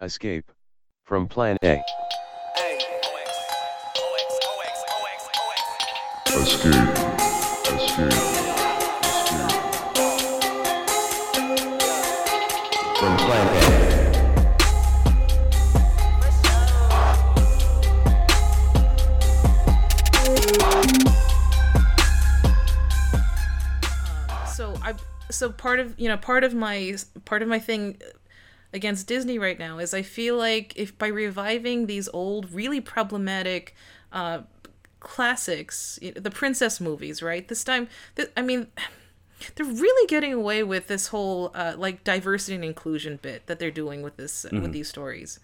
Escape from Plan A. Escape. Escape. Escape. From Plan A. so I so part of you know part of my part of my thing against Disney right now is I feel like if by reviving these old really problematic uh classics the princess movies right? This time th- I mean they're really getting away with this whole uh, like diversity and inclusion bit that they're doing with this with these stories.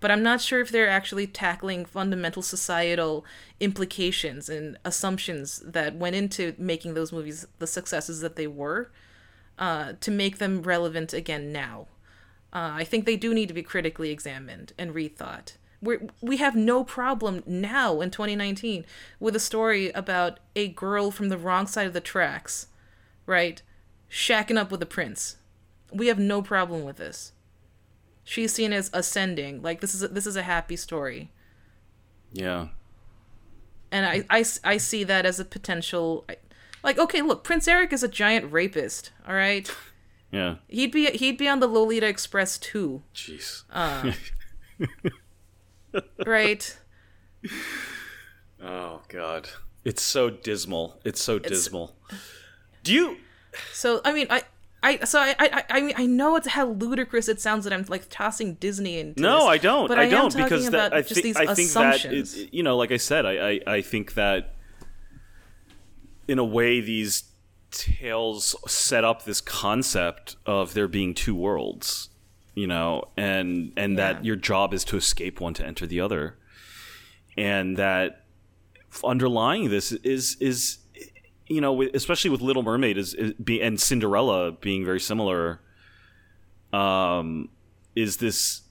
But I'm not sure if they're actually tackling fundamental societal implications and assumptions that went into making those movies the successes that they were uh, to make them relevant again now. Uh, I think they do need to be critically examined and rethought. we we have no problem now in 2019 with a story about a girl from the wrong side of the tracks, right? Shacking up with a prince. We have no problem with this she's seen as ascending like this is a, this is a happy story Yeah. and I, I, I see that as a potential like okay look prince eric is a giant rapist all right Yeah. he'd be he'd be on the lolita express too Jeez. Uh, right Oh God. It's so dismal. It's so dismal. Do you? so i mean i I so I I I mean I know it's how ludicrous it sounds that I'm like tossing Disney into No, this, I don't. But I, I, am don't talking because about that I just think these I think that assumptions. you know, like I said, I, I I think that in a way these tales set up this concept of there being two worlds, you know, and and Yeah. that your job is to escape one to enter the other, and that underlying this is is you know, especially with Little Mermaid is, is be, and Cinderella being very similar. Um, is this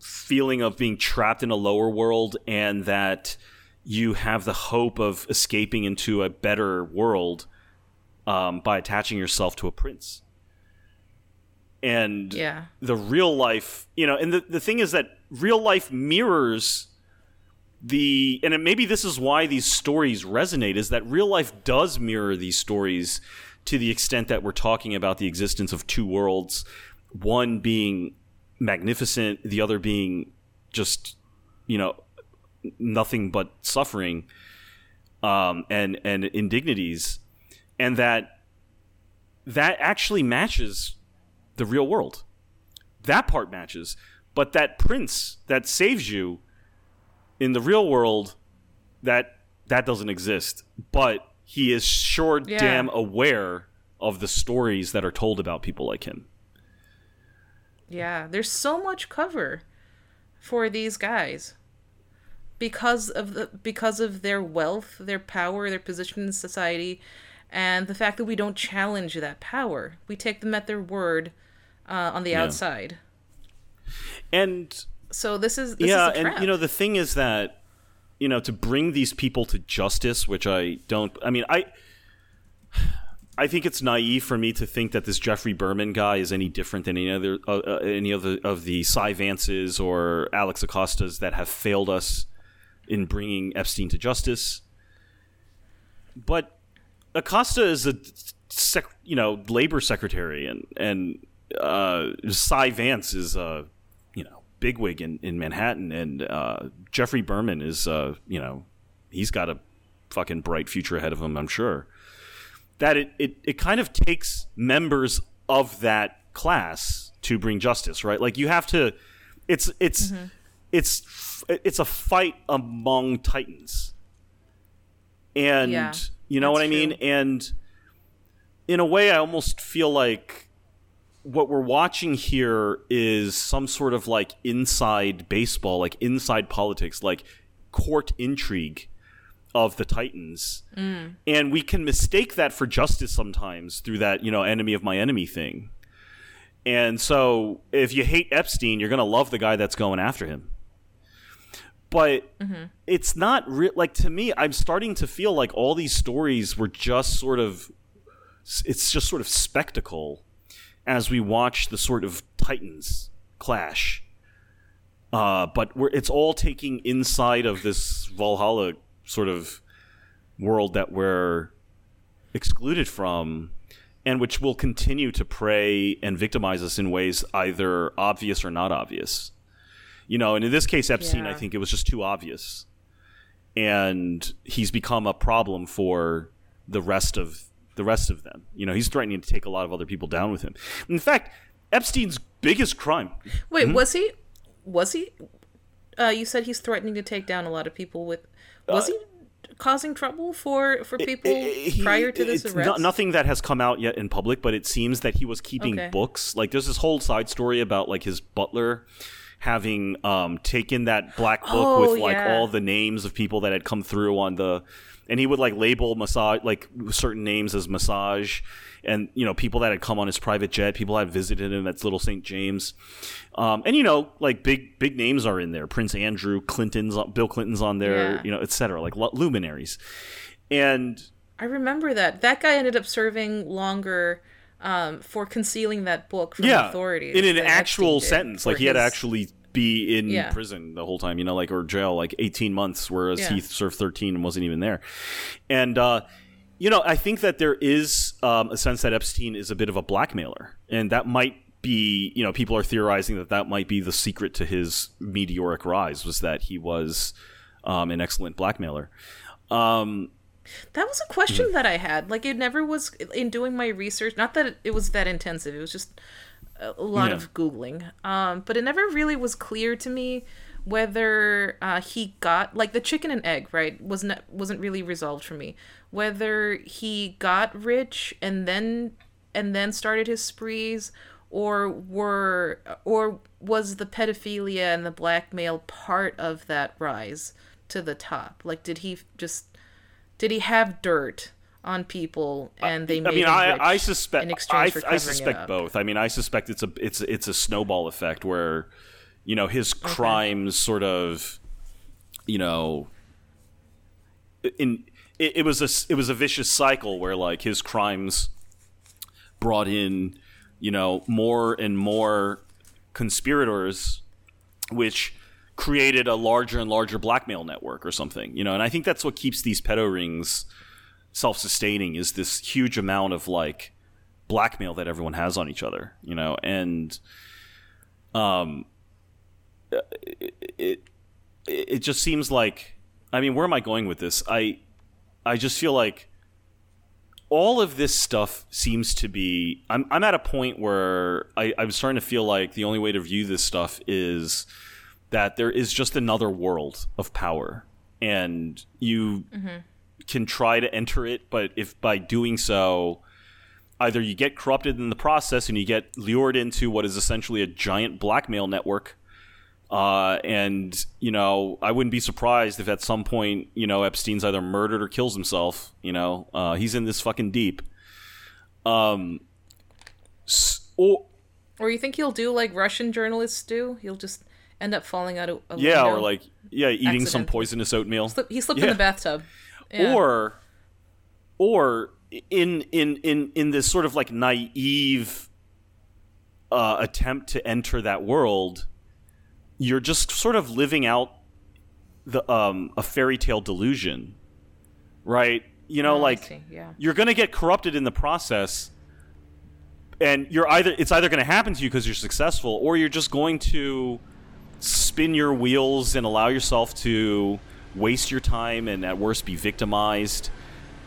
feeling of being trapped in a lower world and that you have the hope of escaping into a better world um, by attaching yourself to a prince. And yeah. the real life, you know, and the, the thing is that real life mirrors the and it, maybe this is why these stories resonate is that real life does mirror these stories to the extent that we're talking about the existence of two worlds one being magnificent the other being just you know nothing but suffering um, and and indignities and that that actually matches the real world. That part matches but that prince that saves you in the real world that that doesn't exist but he is sure Yeah. damn aware of the stories that are told about people like him. Yeah, there's so much cover for these guys. Because of the because of their wealth, their power, their position in society, and the fact that we don't challenge that power. We take them at their word uh, on the outside. and So this is this yeah is and you know the thing is that you know to bring these people to justice which i don't i mean i I think it's naive for me to think that this Geoffrey Berman guy is any different than any other uh, uh, any other of the Cy Vances or Alex Acostas that have failed us in bringing Epstein to justice. But Acosta is a sec, you know labor secretary, and and uh, Cy Vance is a you know bigwig in, in Manhattan, and uh, Geoffrey Berman is uh, you know he's got a fucking bright future ahead of him, I'm sure. That it, it, it kind of takes members of that class to bring justice, right? Like you have to, it's it's it's it's a fight among titans, and Yeah, you know what I that's mean. true. And in a way, I almost feel like what we're watching here is some sort of like inside baseball, like inside politics, like court intrigue of the Titans. Mm. And we can mistake that for justice sometimes through that, you know, enemy of my enemy thing. And so if you hate Epstein, you're going to love the guy that's going after him. But it's not real. Like, to me, I'm starting to feel like all these stories were just sort of, it's just sort of spectacle as we watch the sort of Titans clash Uh, but we're, it's all taking inside of this Valhalla sort of world that we're excluded from, and which will continue to prey and victimize us in ways either obvious or not obvious. You know, and in this case, Epstein, I think it was just too obvious, and he's become a problem for the rest of the rest of them. You know, he's threatening to take a lot of other people down with him. In fact, Epstein's biggest crime Wait, Hmm? was he? Was he? Uh, you said he's threatening to take down a lot of people with. Was he causing trouble for for people Uh, he- prior to this arrest? no- nothing that has come out yet in public, but it seems that he was keeping Okay. books. Like there's this whole side story about like his butler having um taken that black book Oh, with like yeah. all the names of people that had come through on the and he would like label massage like certain names as massage and you know people that had come on his private jet people had visited him at little st james um, and you know like big big names are in there prince andrew clinton's bill clinton's on there Yeah. you know etc like lu- luminaries and I remember that. That guy ended up serving longer um, for concealing that book from yeah, authorities. in an actual sentence. Like he had to actually be in Yeah. prison the whole time, you know, like or jail, like eighteen months, whereas Yeah. he served thirteen and wasn't even there. And uh, you know, I think that there is um, a sense that Epstein is a bit of a blackmailer, and that might be, you know, people are theorizing that that might be the secret to his meteoric rise was that he was um, an excellent blackmailer. Um, That was a question Mm-hmm. that I had. Like, it never was in doing my research. Not that it, was that intensive. It was just a a lot Yeah. of googling. Um, but it never really was clear to me whether uh, he got like the chicken and egg right wasn't wasn't really resolved for me. Whether he got rich and then and then started his sprees, or were or was the pedophilia and the blackmail part of that rise to the top? Like, did he just did he have dirt on people and they I made mean, him I, I suspect I, I suspect both. I mean, I suspect it's a it's it's a snowball effect where you know his crimes sort of you know in it, it was a it was a vicious cycle where like his crimes brought in you know more and more conspirators which created a larger and larger blackmail network or something you know? And i think that's what keeps these pedo rings self-sustaining is this huge amount of like blackmail that everyone has on each other you know? And um it it, it just seems like i mean where am i going with this? I i just feel like all of this stuff seems to be i'm, I'm at a point where I, i'm starting to feel like the only way to view this stuff is that there is just another world of power and you can try to enter it but if by doing so either you get corrupted in the process and you get lured into what is essentially a giant blackmail network uh, and you know i wouldn't be surprised if at some point you know epstein's either murdered or kills himself you know uh, he's in this fucking deep um or, Or you think he'll do like Russian journalists do? He'll just end up falling out of a yeah or like yeah eating some poisonous oatmeal Slip- he slipped in the bathtub. Yeah. or or in in in in this sort of like naive uh, attempt to enter that world you're just sort of living out the um a fairy tale delusion right you know Oh, like yeah. you're going to get corrupted in the process and you're either it's either going to happen to you because you're successful or you're just going to spin your wheels and allow yourself to waste your time and at worst be victimized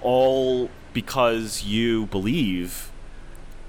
all because you believe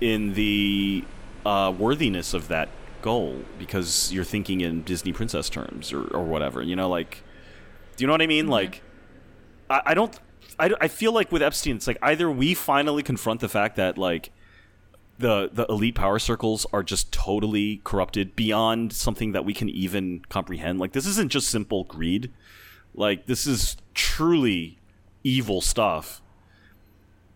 in the uh, worthiness of that goal because you're thinking in Disney princess terms or, or whatever you know like do you know what I mean? Like I, I don't I, I feel like with Epstein it's like either we finally confront the fact that like the the elite power circles are just totally corrupted beyond something that we can even comprehend. Like this isn't just simple greed. Like this is truly evil stuff.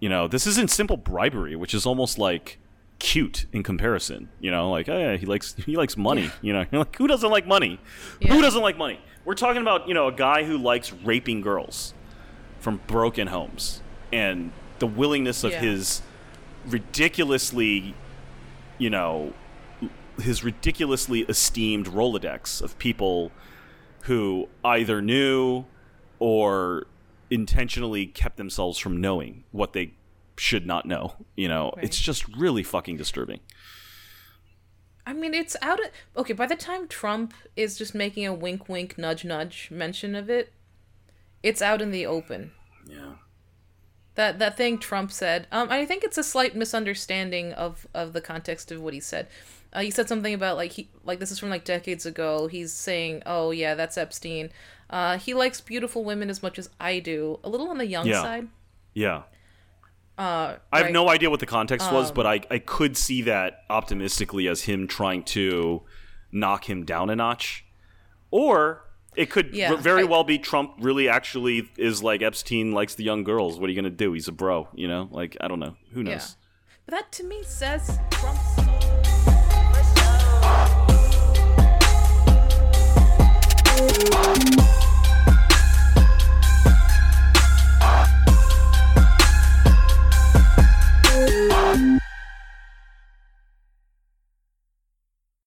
You know, this isn't simple bribery, which is almost like cute in comparison. You know, like oh yeah, he likes he likes money. You know, You're like who doesn't like money? Yeah. Who doesn't like money? We're talking about you know a guy who likes raping girls from broken homes and the willingness of Yeah. his ridiculously, you know, his ridiculously esteemed Rolodex of people who either knew or intentionally kept themselves from knowing what they should not know. You know, Right. it's just really fucking disturbing. I mean, it's out of okay. By the time Trump is just making a wink, wink, nudge, nudge mention of it, it's out in the open. Yeah. That that thing Trump said. Um, I think it's a slight misunderstanding of of the context of what he said. Uh, he said something about like he like this is from like decades ago. He's saying, "Oh yeah, that's Epstein. Uh, he likes beautiful women as much as I do. A little on the young Yeah. side." Yeah. Uh, I have right. no idea what the context was, Um, but I, I could see that optimistically as him trying to knock him down a notch. Or it could yeah, very I, well be Trump really actually is like Epstein likes the young girls. What are you going to do? He's a bro, you know? Like, I don't know. Who knows? Yeah. But that to me says Trump's.